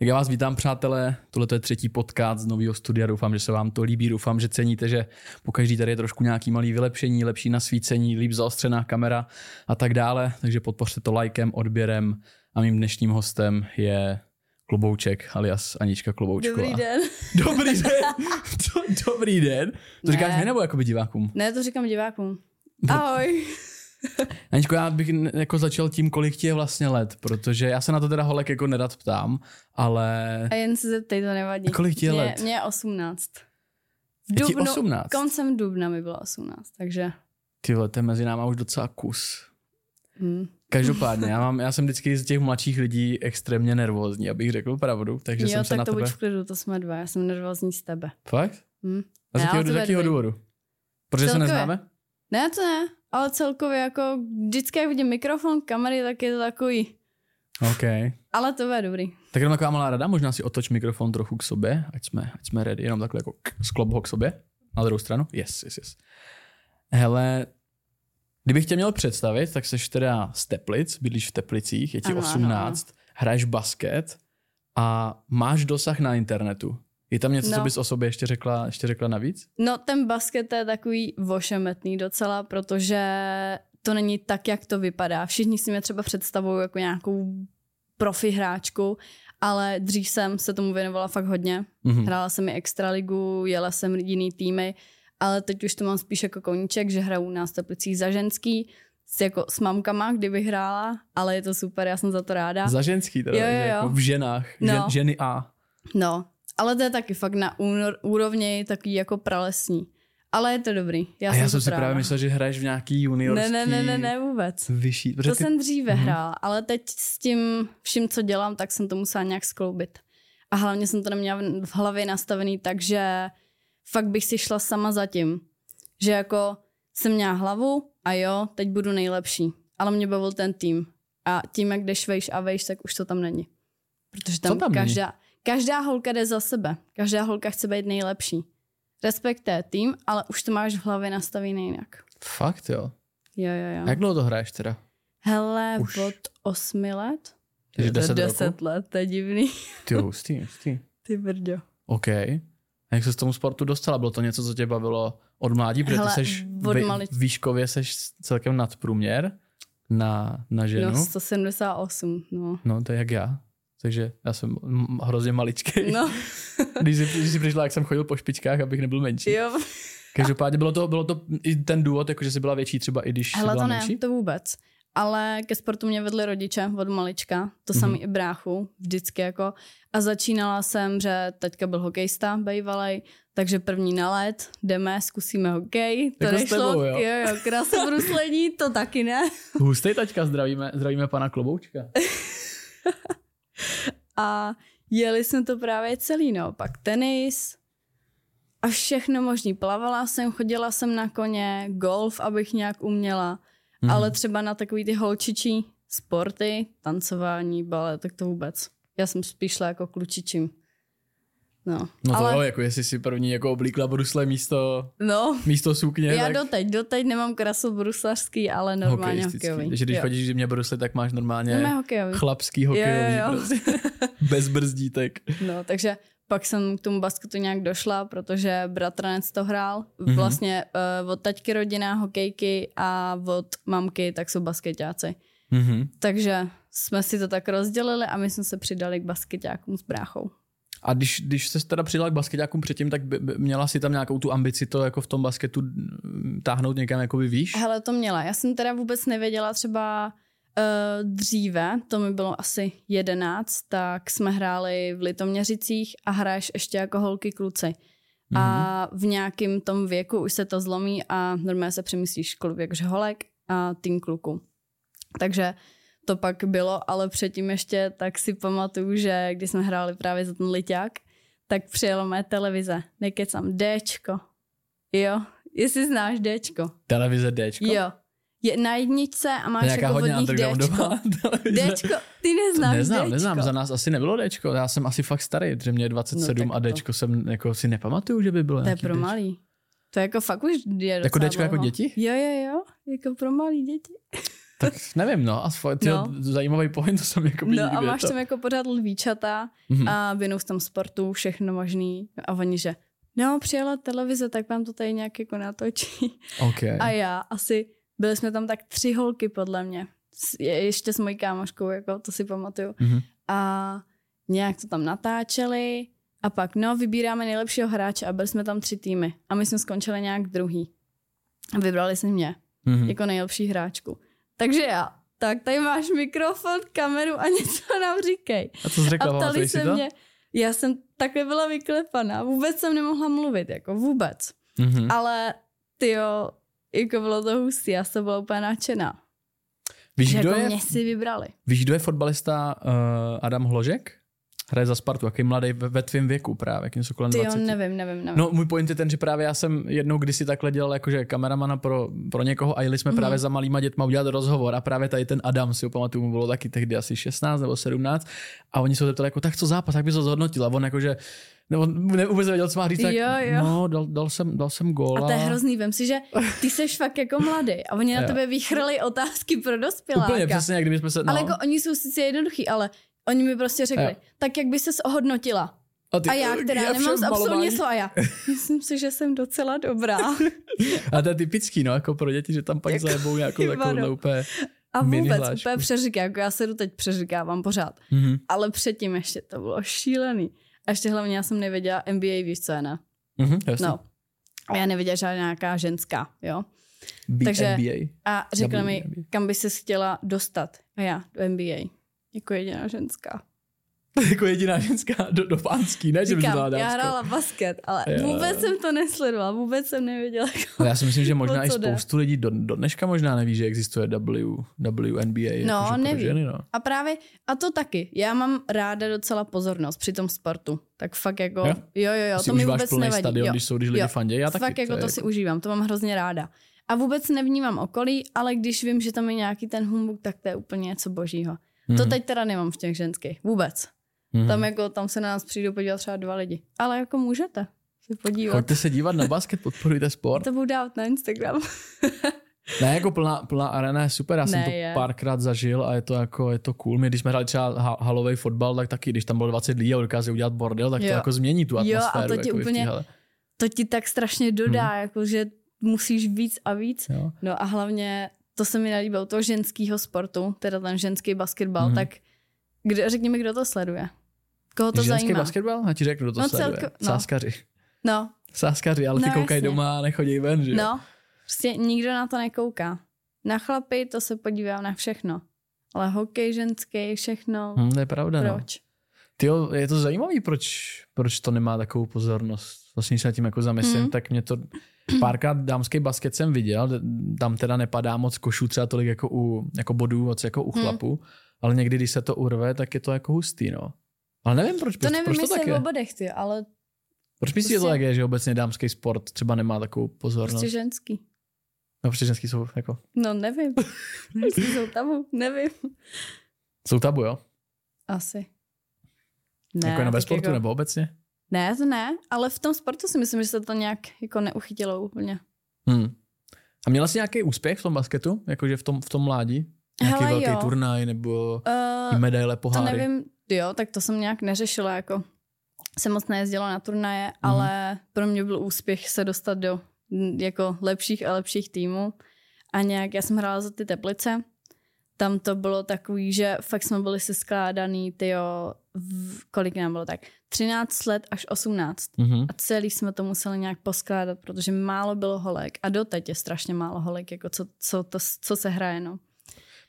Jak já vás vítám, přátelé, tohle je třetí podcast z nového studia, doufám, že se vám to líbí, doufám, že ceníte, že po každý tady je trošku nějaký malý vylepšení, lepší nasvícení, líp zaostřená kamera a tak dále, takže podpořte to lajkem, odběrem a mým dnešním hostem je Klobouček, alias Anička Kloboučková. Dobrý den. Dobrý den. Dobrý den. To Ne. říkáš mi nebo jakoby divákům? Ne, to říkám divákům. Ahoj. Aničko, já bych jako začal tím, kolik ti je vlastně let, protože já se na to teda holek jako nerad ptám, ale A jen se zeptej, to nevadí. Kolik ti je mě, let? Mě je 18. V Je ti dubnu, 18? koncem dubna mi bylo 18, takže... ty vole, to je mezi náma už docela kus. Hm. Každopádně, já, mám, já jsem vždycky z těch mladších lidí extrémně nervózní, abych řekl pravdu, takže jo, jsem se tak na to tebe... buď v klidu, to jsme dva, já jsem nervózní z tebe. Fakt? Hm. A z jakého, z jakého důvodu? Protože se Celkově. neznáme? Ne, to ne, ale celkově jako vždycky, jak vidím mikrofon, kamery, tak je to takový... OK. Ale to je dobrý. Tak jenom taková malá rada, možná si otoč mikrofon trochu k sobě, ať jsme, ať jsme ready, jenom takhle jako sklop ho k sobě, na druhou stranu. Yes, yes, yes. Hele, kdybych tě měl představit, tak jsi teda z Teplic, bydlíš v Teplicích, je ti Ano, ano, 18, hraješ basket a máš dosah na internetu. Je tam něco, co No. bys o sobě ještě řekla, ještě řekla navíc? No ten basket je takový vošemetný docela, protože to není tak, jak to vypadá. Všichni si mě třeba představují jako nějakou profi hráčku, ale dřív jsem se tomu věnovala fakt hodně. Mhm. Hrála jsem i extraligu, jela jsem jiný týmy, ale teď už to mám spíš jako koníček, že hraju nás v Teplicích za ženský, s, jako s mamkama, kdybych hrála, ale je to super, já jsem za to ráda. Za ženský teda, Jo, jo, že jo. Jako v ženách, No. žen, ženy A. No, ale to je taky fakt na únor, úrovni takový jako pralesní. Ale je to dobrý. Já a jsem já jsem si právě myslel, že hraješ v nějaký juniorský... Ne, ne, ne, ne, ne, vůbec. Vyšší, protože To ty... jsem dříve Mhm. hrála, ale teď s tím vším, co dělám, tak jsem to musela nějak skloubit. A hlavně jsem to neměla v- hlavě nastavený, takže fakt bych si šla sama za tím. Že jako jsem měla hlavu a jo, teď budu nejlepší. Ale mě bavil ten tým. A tím, jak jdeš vejš a vejš, tak už to tam není. Protože tam, Co tam není? Každá, holka jde za sebe. Každá holka chce být nejlepší. Respektuje tým, ale už to máš v hlavě nastavený jinak. Fakt jo. Jo, jo, jo. Jak dlouho to hraješ teda? Hele, Už. od osmi let? Takže 10 deset let, to je divný. Ty jo, hustý, hustý. Ty brďo. OK. A jak se z tomu sportu dostala? Bylo to něco, co tě bavilo od mládí? Protože Hele, ty seš od vy- malič- výškově seš celkem nadprůměr na, na ženu. No, 178, no. No, to je jak já. Takže já jsem hrozně maličký. No, Když, jsi, když jsi přišla, jak jsem chodil po špičkách, abych nebyl menší. jo. Každopádně bylo to, bylo to i ten důvod, jako že jsi byla větší třeba i když jsi Hele, byla to ne, menší? to vůbec. Ale ke sportu mě vedli rodiče od malička, to Mhm. samý i bráchu, vždycky jako. A začínala jsem, že teďka byl hokejista, bejvalej, takže první na let, jdeme, zkusíme hokej. To Jako nešlo, tebou, jo? jo, jo krasobruslení, to taky ne. Hustý taťka, zdravíme, zdravíme pana Kloboučka. A jeli jsme to právě celý, no. Pak tenis a všechno možný. Plavala jsem, chodila jsem na koně, golf, abych nějak uměla. Mhm. Ale třeba na takový ty holčičí sporty, tancování, balet, tak to vůbec. Já jsem spíš šla jako klučičím. No, No to ale, jo, jako jestli si první jako oblíkla brusle místo, no, místo sukně, já tak doteď, doteď nemám krasu bruslařský, ale normálně hokejový. Takže když Jo. chodíš zimě brusle, tak máš normálně Máme hokejový. chlapský hokejový, Jo, jo, jo. prostě. bez brzdítek. No, takže pak jsem k tomu basketu nějak došla, protože bratranec to hrál. Mhm. Vlastně uh, od taťky rodina hokejky a od mamky tak jsou basketáci. Mhm. Takže jsme si to tak rozdělili a my jsme se přidali k basketákům s bráchou. A když, když se teda přidala k basketákům předtím, tak by, by, měla si tam nějakou tu ambici to jako v tom basketu táhnout někam jako výš? Hele, to měla. Já jsem teda vůbec nevěděla třeba uh, dříve, to mi bylo asi jedenáct, tak jsme hráli v Litoměřicích a hraješ ještě jako holky kluci. A v nějakém tom věku už se to zlomí a normálně se přemyslíš klub jakože holek a tým kluku. Takže to pak bylo, ale předtím ještě tak si pamatuju, že když jsme hráli právě za ten liťák, tak přijela mé televize. Nekecám, Dčko. Jo, jestli znáš Dčko. Televize Dčko? Jo. Je na jedničce a To máš jako hodně vodních Dčko. Dčko, ty To neznáš neznám, Dčko. neznám, za nás asi nebylo Dčko, já jsem asi fakt starý, protože mě je 27 No, a tak to- Dčko jsem jako si nepamatuju, že by bylo To je pro Dčko. malý. To je jako fakt už je Jako Dčko jako dlouho. děti? Jo, jo, jo. Jako pro malý děti. Tak nevím, no, a No. zajímavý point, to jsem jako No a máš tam jako pořád lvíčata Mhm. a se tam sportu, všechno možný. A oni, že no, přijela televize, tak vám to tady nějak jako natočí. Okay. A já asi, byli jsme tam tak tři holky podle mě. Je- Ještě s mojí kámoškou, jako to si pamatuju. Mhm. A nějak to tam natáčeli a pak, no, vybíráme nejlepšího hráče a byli jsme tam tři týmy. A my jsme skončili nějak druhý. A vybrali si mě Mhm. jako nejlepší hráčku. Takže já, tak tady máš mikrofon, kameru a něco nám říkej. A co jsi řekla, A ptali se to? mě, já jsem takhle byla vyklepaná, vůbec jsem nemohla mluvit, jako vůbec. Mhm. Ale ty jo, jako bylo to hustý, já jsem byla úplně nadšená. Víš, Že kdo jako je, mě si vybrali. víš, kdo je fotbalista uh, Adam Hložek? Hraje za Spartu, jaký mladý ve, ve tvém věku právě, něco kolem Ty jo, 20. nevím, nevím, nevím. No můj point je ten, že právě já jsem jednou kdysi takhle dělal jakože kameramana pro, pro někoho a jeli jsme Mhm. právě za malýma dětma udělat rozhovor a právě tady ten Adam si ho pamatuju, mu bylo taky tehdy asi 16 nebo 17 a oni se ho zeptali jako tak co zápas, jak bys to zhodnotil a on jakože nebo ne, vůbec nevěděl, co má říct, tak Jo, jo. no, dal, dal, jsem, dal jsem gól a to je hrozný, vem si, že ty seš fakt jako mladý a oni na Jo. tebe vychrali otázky pro dospěláka. Úplně přesně, jak kdyby jsme se, no, Ale jako oni jsou sice jednoduchý, ale oni mi prostě řekli, Jo. tak jak by ses ohodnotila? ty, A já, která já nemám absolutně a já myslím si, že jsem docela dobrá. A to je typický, no, jako pro děti, že tam pak Jako, zajebou nějakou takovou úplně... A vůbec úplně přeříká, jako já se tu teď přeříkávám pořád. Mhm. Ale předtím ještě to bylo šílený. A ještě hlavně já jsem nevěděla NBA, víš co je, ne? Mhm, jasně. No. A já nevěděla žádná nějaká ženská, jo? Takže- NBA. A řekla mi, kam by se chtěla dostat. A já, do NBA. Jako jediná ženská. jako jediná ženská do, do pánský, ne, že Říkám, dala já hrála basket, ale Jo. vůbec jsem to nesledovala, vůbec jsem nevěděla. Jako... Já si myslím, že možná i co jde. spoustu lidí do, do dneška možná neví, že existuje W, WNBA. No, jakože pro neví. Ženy, no. A právě, a to taky, já mám ráda docela pozornost při tom sportu. Tak fakt jako, Jo? jo, jo, jo, to mi vůbec nevadí. stadion, jo. když jsou, když lidi Jo. fandějí, já taky. fakt jako to si užívám, to mám hrozně ráda. A vůbec nevnímám okolí, ale když vím, že tam je nějaký ten humbuk, tak to je úplně něco božího. To Mhm, teď teda nemám v těch ženských, vůbec. mhm. Tam jako, tam se na nás přijdou podívat třeba dva lidi. Ale jako můžete se podívat. Choďte se dívat na basket, podporujte sport. To budu dávat na Instagram. Ne, jako plná, plná arena je super, já jsem Ne, to je. párkrát zažil a je to jako, je to cool. My, když jsme hráli třeba ha- halový fotbal, tak taky, když tam bylo 20 lidí a dokázali udělat bordel, tak to Jo. jako změní tu Jo, a atmosféru. to ti jako úplně-. To ti tak strašně dodá, Hmm. jako že musíš víc a víc. Jo. No a hlavně to se mi nelíbilo, toho ženského sportu, teda ten ženský basketbal, Mhm. tak kdo, řekni mi, kdo to sleduje. Koho to Ženský zajímá? basketbal? Já ti řeknu, kdo to No, sleduje. celko- no. Sáskaři. No, Sáskaři, ale ty No, koukají jasně. doma a nechodí ven, že jo? no, prostě nikdo na to nekouká. Na chlapy to se podívám na všechno. Ale hokej ženský, všechno. Hm, to je pravda, no. Proč? Tyjo, je to zajímavý, proč, proč to nemá takovou pozornost. Vlastně, když se nad tím jako zamyslím, Mhm. tak mě to párkrát dámský basket jsem viděl, tam teda nepadá moc košů třeba tolik jako, u, jako bodů, moc jako u Mhm. chlapů, ale někdy, když se to urve, tak je to jako hustý, no. Ale nevím, proč, To proč, nevím, proč to tak je. o bodech, ty, ale Proč myslíš, že to prostě- tak je, že obecně dámský sport třeba nemá takovou pozornost? prostě ženský. No, protože ženský jsou jako, No nevím. Jsou tabu, nevím. jsou tabu, jo? Asi. Ne, jako jenom ve sportu jako, nebo obecně? Ne, to ne, ale v tom sportu si myslím, že se to nějak jako neuchytilo úplně. Hmm. A měla jsi nějaký úspěch v tom basketu? Jakože v tom, v tom mládí? Nějaký Hele, velký jo. turnaj nebo Uh, medaile, to poháry? nevím, jo, tak to jsem nějak neřešila, jako jsem moc nejezdila na turnaje, Mhm. ale pro mě byl úspěch se dostat do mm, jako lepších a lepších týmů a nějak, já jsem hrála za ty Teplice, tam to bylo takový, že fakt jsme byli se skládaný, tyjo, v, kolik nám bylo tak, 13 let až 18. Mhm. A celý jsme to museli nějak poskládat, protože málo bylo holek a doteď je strašně málo holek, jako co, co, to, co se hraje, no.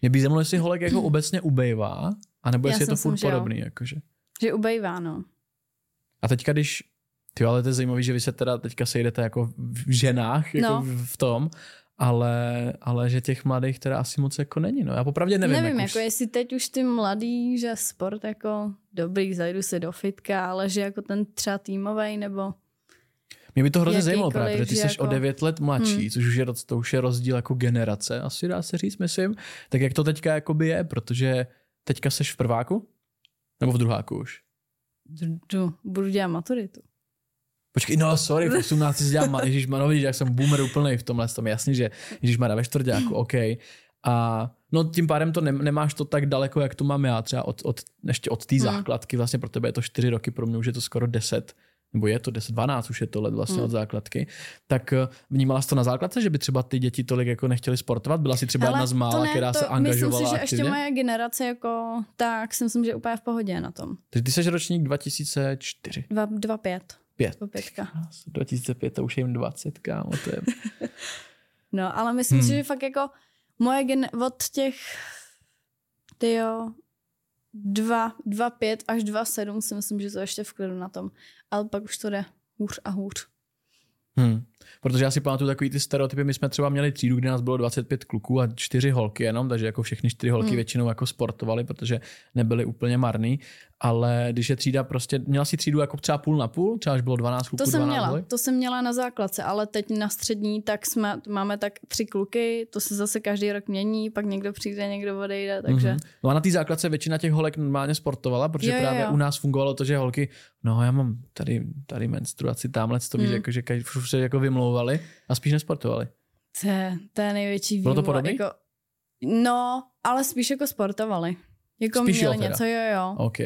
Mě by zajímalo, jestli holek jako obecně ubejvá, anebo Já jestli je si to myslím, furt že podobný. Jakože. Že ubejvá, no. A teďka, když ty ale to je zajímavé, že vy se teda teďka sejdete jako v ženách, jako No. v tom, ale, ale že těch mladých teda asi moc jako není. No. Já popravdě nevím. Nevím, jak jako už... jestli teď už ty mladý, že sport jako dobrý, zajdu se do fitka, ale že jako ten třeba týmový nebo Mě by to hrozně zajímalo právě, protože ty jsi jako- o 9 let mladší, Hmm. což už je, to už je rozdíl jako generace, asi dá se říct, myslím. Tak jak to teďka jakoby je, protože teďka seš v prváku? Nebo v druháku už? jdu, budu dělat maturitu. Počkej, no sorry, v 18 si dělám, Ježíš no vidíš, jak jsem boomer úplný v tomhle tom, jasně, že Ježíš Mara ve čtvrtáku, OK, A no tím pádem to ne, nemáš to tak daleko, jak to mám já, třeba od, od, ještě od té Hmm. základky, vlastně pro tebe je to 4 roky, pro mě už je to skoro 10, nebo je to 10, 12 už je to let vlastně Hmm. od základky. Tak eh, vnímala jsi to na základce, že by třeba ty děti tolik jako nechtěly sportovat? Byla jsi třeba Hele, jedna z mála, ne, která to se angažovala Myslím si, že ještě aktivně? moje generace jako, tak si myslím, že úplně v pohodě na tom. Takže ty jsi ročník 2004. Dva, dva pět. Pětka. 2005, to už je jim 20, kámo, to je... No, ale myslím Hmm. si, že fakt jako moje gen od těch tyjo, dva, dva pět až dva sedm si myslím, že to ještě v klidu na tom. Ale pak už to jde hůř a hůř. Hmm. Protože já si pamatuju takový ty stereotypy, my jsme třeba měli třídu, kde nás bylo 25 kluků a čtyři holky jenom, takže jako všechny čtyři holky Hmm. většinou jako sportovali, protože nebyly úplně marný, ale když je třída prostě, měla si třídu jako třeba půl na půl, třeba až bylo 12 kluků, To jsem 12 měla, holek? to jsem měla na základce, ale teď na střední, tak jsme, máme tak tři kluky, to se zase každý rok mění, pak někdo přijde, někdo odejde, takže... Mhm. No a na té základce většina těch holek normálně sportovala, protože Jo, jo, právě jo. u nás fungovalo to, že holky, no já mám tady, tady menstruaci, tamhle to víš, Hmm. jako, že každý, jako vymlouvali a spíš nesportovali. To je, to je největší Bylo to vývoj. podobný? Jako, no, ale spíš jako sportovali. Jako Spíš jo měli teda. něco, jo, jo. OK.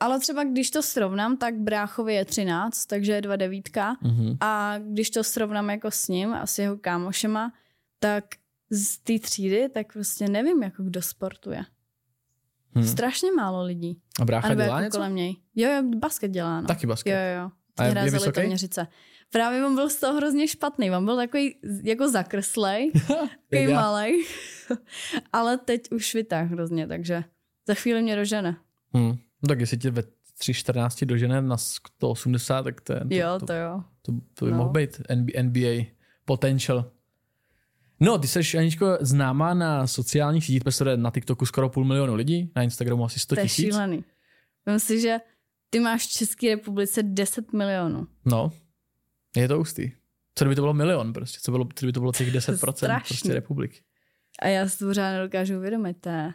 Ale třeba když to srovnám, tak bráchovi je 13, takže je dva devítka. Mhm. A když to srovnám jako s ním a s jeho kámošema, tak z té třídy, tak prostě nevím, jako kdo sportuje. Hmm. Strašně málo lidí. A brácha A dělá jako něco? kolem něj. Jo, jo, basket dělá, no. Taky basket. Jo, jo, jo. A je- je vysoký? Litoměřice. Právě on byl z toho hrozně špatný. On byl takový jako zakrslej, takový Jak já. malej. Ale teď už vytáh hrozně, takže za chvíli mě dožene. Hmm. No tak jestli tě ve 3.14 dožene na 180, tak to, je, to, Jo, to, to jo. to, to by no. mohl být NBA, potential. No, ty jsi, Aničko, známá na sociálních sítích, protože na TikToku skoro půl milionu lidí, na Instagramu asi 100 To je tisíc. šílený. Myslím si, že ty máš v České republice 10 milionů. No, je to ústý. Co kdyby to bylo milion prostě, co, bylo, co kdyby to bylo těch 10% Strašný. prostě republiky. A já si to pořád nedokážu uvědomit. To je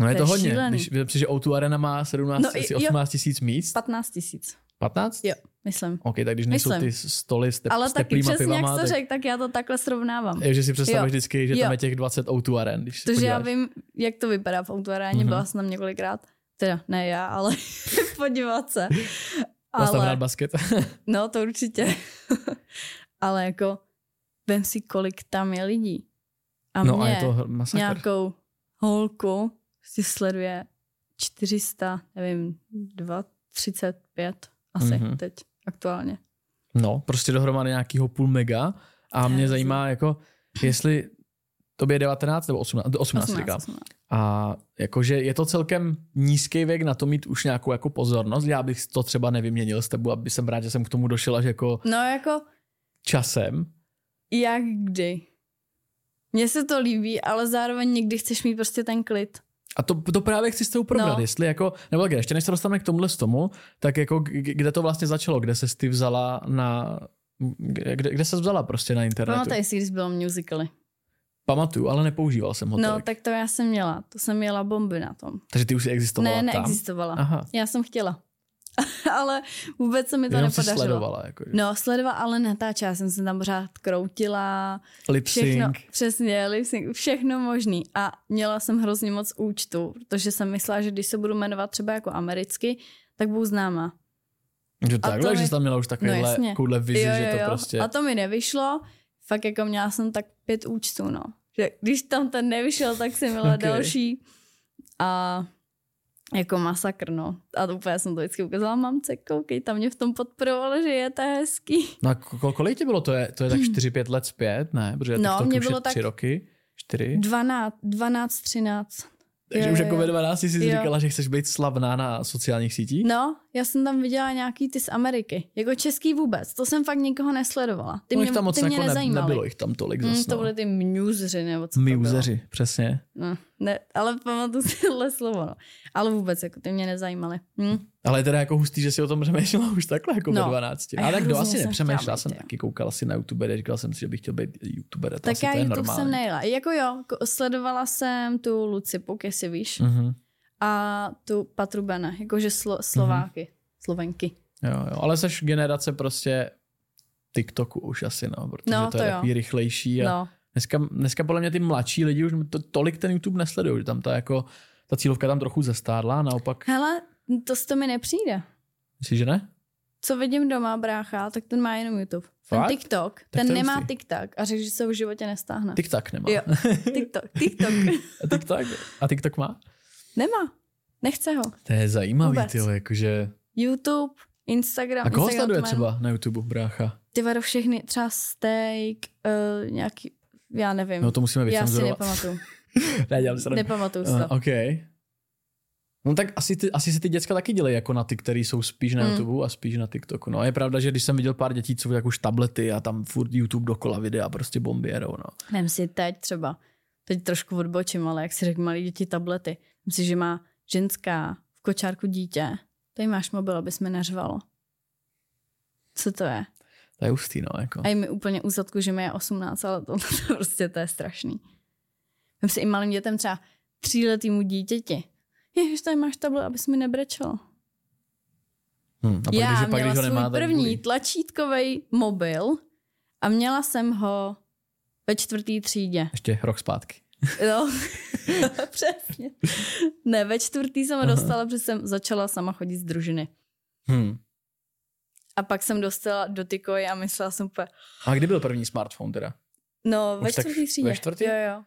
No je To hodně, šílený. když si, že O2 Arena má 17, No, asi jo. 18 tisíc míst. 15 tisíc. 15? Jo, myslím. OK, tak když nejsou Myslím. ty stoly s, tep, Ale s taky přesně, jak pivama, jsi to tak, řekl, tak já to takhle srovnávám. je, že si představuješ vždycky, že Jo. tam je těch 20 O2 Aren, když Protože já vím, jak to vypadá v autoaréně, Mhm. byla jsem tam několikrát. Teda ne já, ale podívat se. Tam hrát Ale, basket. no to určitě. ale jako, vem si, kolik tam je lidí. A no mě a je to masakr. nějakou holku si sleduje 400, nevím, 2, 35 asi Mhm. teď aktuálně. No, prostě dohromady nějakýho půl mega. A mě zajímá, jako, jestli tobě je 19 nebo 18, 18, 18 říkám. 18. A jakože je to celkem nízký věk na to mít už nějakou jako pozornost. Já bych to třeba nevyměnil s tebou, aby jsem rád, že jsem k tomu došel až jako No jako, časem. jak kdy. Mně se to líbí, ale zároveň někdy chceš mít prostě ten klid. A to, to právě chci s tebou probrat, No. no. jestli jako, nebo kde, ještě než se dostaneme k tomuhle z tomu, tak jako kde to vlastně začalo, kde se ty vzala na, kde, kde se vzala prostě na internetu. Pamatuješ si, když bylo musicaly? Pamatuju, ale nepoužíval jsem ho No, tak to já jsem měla. To jsem měla bomby na tom. Takže ty už existovala ne, tam? neexistovala. Aha, Já jsem chtěla. ale vůbec se mi to jenom nepodařilo. sledovala. Jako, No, sledovala, ale natáčela. Já jsem se tam pořád kroutila. Lip Všechno, sync. přesně, lip sync, všechno možný. A měla jsem hrozně moc účtu, protože jsem myslela, že když se budu jmenovat třeba jako americky, tak budu známa. Že takhle, to že mi- jsi tam měla už takovýhle, No, jasně. takovouhle vizi, že to prostě... A to mi nevyšlo. Fakt jako měla jsem tak pět účtů, no. Že když tam ten nevyšel, tak jsem měla Ok. okay. další. A jako masakr, no. A to úplně jsem to vždycky ukázala mamce, koukej, tam mě v tom podporovala, že je to hezký. No a kol- kolik ti bylo? To je, to je tak 4-5 let zpět, ne? Protože Hmm. No, mě bylo tak- 3 roky, 4. 12, 12 13. Takže jo, už jako ve 12 jsi Jo. říkala, že chceš být slavná na sociálních sítích? No, já jsem tam viděla nějaký ty z Ameriky. Jako český vůbec. To jsem fakt nikoho nesledovala. Ty no, mě, tam moc ty mě jako ne, nezajímaly. nebylo jich tam tolik Mm, zas, to no. byly ty museři, nebo co. Museři, přesně. No, ne, ale pamatuju si tohle slovo, no. Ale vůbec, jako ty mě nezajímaly. Hm? Ale je teda jako hustý, že si o tom přemýšlela už takhle jako No. ve 12. A já Ale tak kdo asi chtěla jsem být, taky koukal asi na YouTube, říkal jsem si, že bych chtěl být youtuber. To Tak asi já to je YouTube normální. jsem nejela. Jako jo, sledovala jsem tu Luci Puk, jestli víš, Mhm. a tu Patru Bene, jakože slo, Slováky, Slovenky. Jo, jo, ale seš generace prostě TikToku už asi, no, protože No, to, to je jo. takový rychlejší a No, Dneska, dneska podle mě ty mladší lidi už to, tolik ten YouTube nesledují, že tam ta jako, ta cílovka tam trochu zestárla, naopak. Hele, to to mi nepřijde. Myslíš, že ne? Co vidím doma, brácha, tak ten má jenom YouTube. Ten Fakt? TikTok, to je ten nemá hustý. TikTok a řekl, že se v životě nestáhne. TikTok nemá. Jo, TikTok, TikTok. A TikTok, a TikTok má? Nemá. Nechce ho. To je zajímavý, Vůbec. ty jakože... YouTube, Instagram. A koho Instagram sleduje třeba na YouTube, brácha? Ty vado všechny, třeba steak, uh, nějaký, já nevím. No to musíme já si vycenzurovat. nepamatuju. Ne, dělám se Nepamatuju si Uh, to. OK. No tak asi, ty, asi se ty děcka taky dělají jako na ty, které jsou spíš na Mm. YouTube a spíš na TikToku. No a je pravda, že když jsem viděl pár dětí, co jak už tablety a tam furt YouTube dokola videa prostě bomby jedou, no. Vem si teď třeba, teď trošku odbočím, ale jak si řekl malí děti tablety. Myslím, že má ženská v kočárku dítě. Tady máš mobil, abys mi neřvalo. Co to je? To je hustý, no, jako. A je mi úplně u zadku, že mi je 18, ale to, to prostě to je strašný. Vem si i malým dětem třeba tříletýmu dítěti. Ježiš, tady máš tablet, abys mi nebrečelo. Hm. A pak, Já když, pak, měla když ho nemá, svůj první tlačítkový mobil a měla jsem ho ve čtvrtý třídě. Ještě rok zpátky. No, přesně. Ne, ve čtvrtý jsem ho dostala, protože jsem začala sama chodit z družiny. Hm. A pak jsem dostala dotykový a myslela jsem úplně, A kdy byl první smartphone teda? no, ve Už tak čtvrtý třídě. ve čtvrtý? Jo, jo.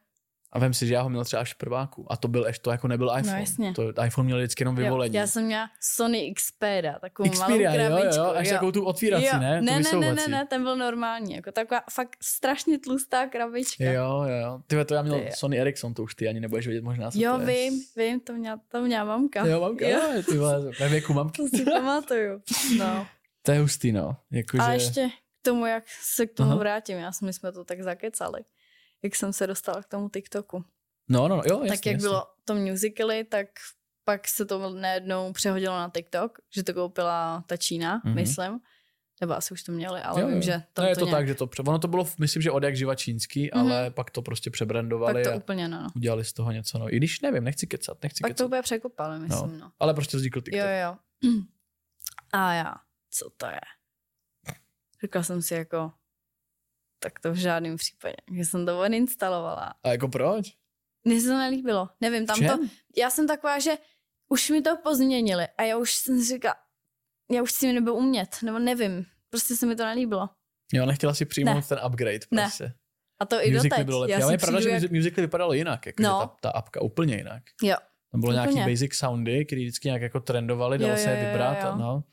A vem si, že já ho měl třeba až v prváku. A to byl ještě, to jako nebyl iPhone. jasně. To, iPhone měl vždycky jenom vyvolení. Jo, já jsem měla Sony Xperia, takovou Xperia, malou jo, krabičku. jo, až takovou tu otvírací, jo. ne? Ne, ne, ne, ne, ne, ten byl normální, jako taková fakt strašně tlustá krabička. Jo, jo, jo. Ty to já měl Ty jo. Sony Ericsson, to už ty ani nebudeš vědět možná, co Jo, to je. vím, vím, to měla, to měla mamka. Jo, mamka, Jo, jo. ty vole, ve věku mamky. to si pamatuju. No. To je hustý, no. Jakože... A ještě k tomu, jak se k tomu Aha. Vrátím, já jsme, my jsme to tak zakecali, jak jsem se dostala k tomu TikToku. No, no, no, jo, jasně, tak jak jasně. bylo to musicaly, tak pak se to najednou přehodilo na TikTok, že to koupila ta Čína, Mhm. mm-hmm. myslím. Nebo asi už to měli, ale Jo, vím, že tam no, je to, to nějak, tak, že to, pře... ono to bylo, myslím, že od jak živa čínský, Mhm. ale pak to prostě přebrandovali pak to a úplně, no, no. udělali z toho něco, no. I když nevím, nechci kecat, nechci Pak kecat. to úplně překopali, myslím, no. no. Ale prostě vznikl TikTok. Jo, jo. A já, co to je? Řekla jsem si jako, tak to v žádném případě. Že jsem to odinstalovala. A jako proč? Mně se to nelíbilo. Nevím, tam Čem? to, já jsem taková, že už mi to pozměnili a já už jsem si říkala, já už s tím nebudu umět, nebo nevím. Prostě se mi to nelíbilo. Jo, nechtěla si přijmout Ne. ten upgrade Ne. prostě. A to i Musically doteď. bylo lepší. Já si je pravda, že jak... musically vypadalo jinak, jako No. ta, ta apka úplně jinak. Jo. Tam bylo nějaký Úplně. basic soundy, které vždycky nějak jako trendovaly, dalo Jo, se jo, je jo, vybrat. jo. a No.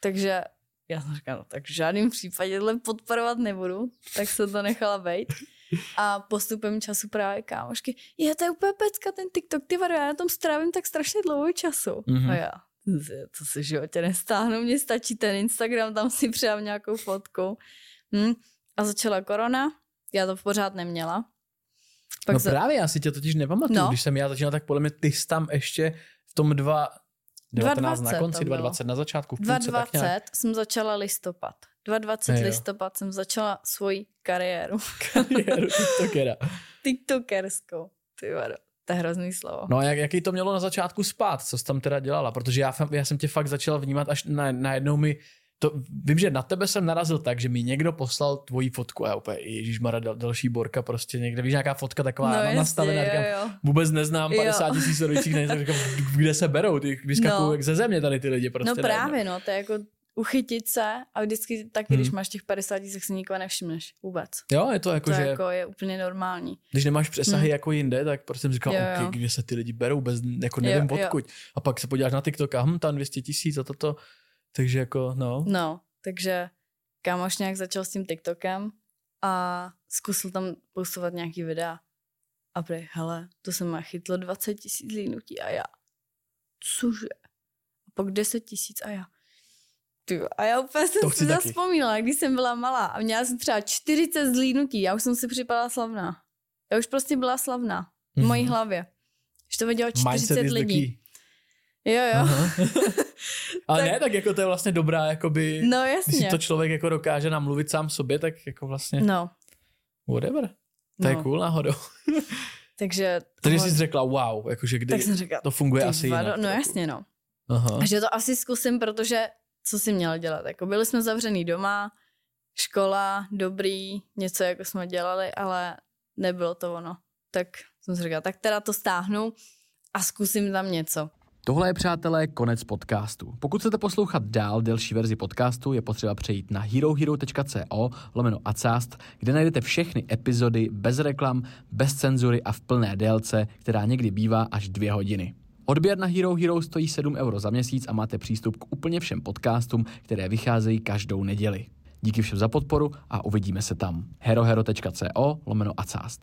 Takže já jsem říkala, no, tak v žádném případě tohle podporovat nebudu, tak se to nechala být. A postupem času právě kámošky, je to je úplně pecka ten TikTok, ty vado, já na tom strávím tak strašně dlouho času. Mhm. Mm-hmm. A já, to se životě nestáhnu, mně stačí ten Instagram, tam si přidám nějakou fotku. Hm. A začala korona, já to pořád neměla. Pak no za- právě, já si tě totiž nepamatuju. No. Když jsem já začínal, tak podle mě ty jsi tam ještě v tom dva... 19 na 2,20 konci, to bylo. 2,20 na začátku, v půlce, tak 2020 nějak. jsem začala listopad. 2020 Jo. listopad jsem začala svoji kariéru. kariéru tiktokera. TikTokerskou. Ty vado, to je hrozný slovo. No a jak, jaký to mělo na začátku spát? Co jsi tam teda dělala? Protože já, já jsem tě fakt začal vnímat až na, najednou mi to, vím, že na tebe jsem narazil tak, že mi někdo poslal tvoji fotku a já úplně, ježišmara, dal, další borka prostě někde, víš, nějaká fotka taková no, nastavená, říkám, jo, jo. vůbec neznám Jo. 50 tisíc sledujících, tak říkám, kde se berou, ty vyskakují No. jak ze země tady ty lidi prostě. No najednou. právě, no, to je jako uchytit se a vždycky taky, když Hmm. máš těch 50 tisíc, si nikoho nevšimneš vůbec. Jo, je to jako, To že jako je úplně normální. když nemáš přesahy Hmm. jako jinde, tak prostě jsem říkal, Jo, jo, jo. okay, kde se ty lidi berou, bez, jako nevím Jo, jo. odkud. A pak se podíváš na TikTok a hm, tam 200 tisíc a toto. Takže jako, no. No, takže kámoš nějak začal s tím TikTokem a zkusil tam postovat nějaký videa. A prej, hele, to se má chytlo 20 tisíc zlínutí a já. Cože? A pak 10 tisíc a já. Ty, a já úplně jsem si zaspomínala, když jsem byla malá a měla jsem třeba 40 zlínutí, já už jsem si připadala slavná. Já už prostě byla slavná v mojí Mhm. hlavě. Že to vidělo 40 Mindset is the lidí. Jo, jo. Ale Tak- ne, tak jako to je vlastně dobrá, jakoby, No když si jasně. to člověk jako dokáže namluvit sám sobě, tak jako vlastně No, whatever. To je no. cool náhodou. Takže, Takže tohle- jsi řekla wow, jakože kdy tak jsem říkala, to funguje asi vado, jinak. No trochu. jasně, no. Aha. A že to asi zkusím, protože co si měl dělat? Jako byli jsme zavřený doma, škola, dobrý, něco jako jsme dělali, ale nebylo to ono. Tak jsem si říkala, tak teda to stáhnu a zkusím tam něco. Tohle je, přátelé, konec podcastu. Pokud chcete poslouchat dál delší verzi podcastu, je potřeba přejít na herohero.co lomeno acast, kde najdete všechny epizody bez reklam, bez cenzury a v plné délce, která někdy bývá až dvě hodiny. Odběr na Hero Hero stojí 7 euro za měsíc a máte přístup k úplně všem podcastům, které vycházejí každou neděli. Díky všem za podporu a uvidíme se tam. herohero.co lomeno acast.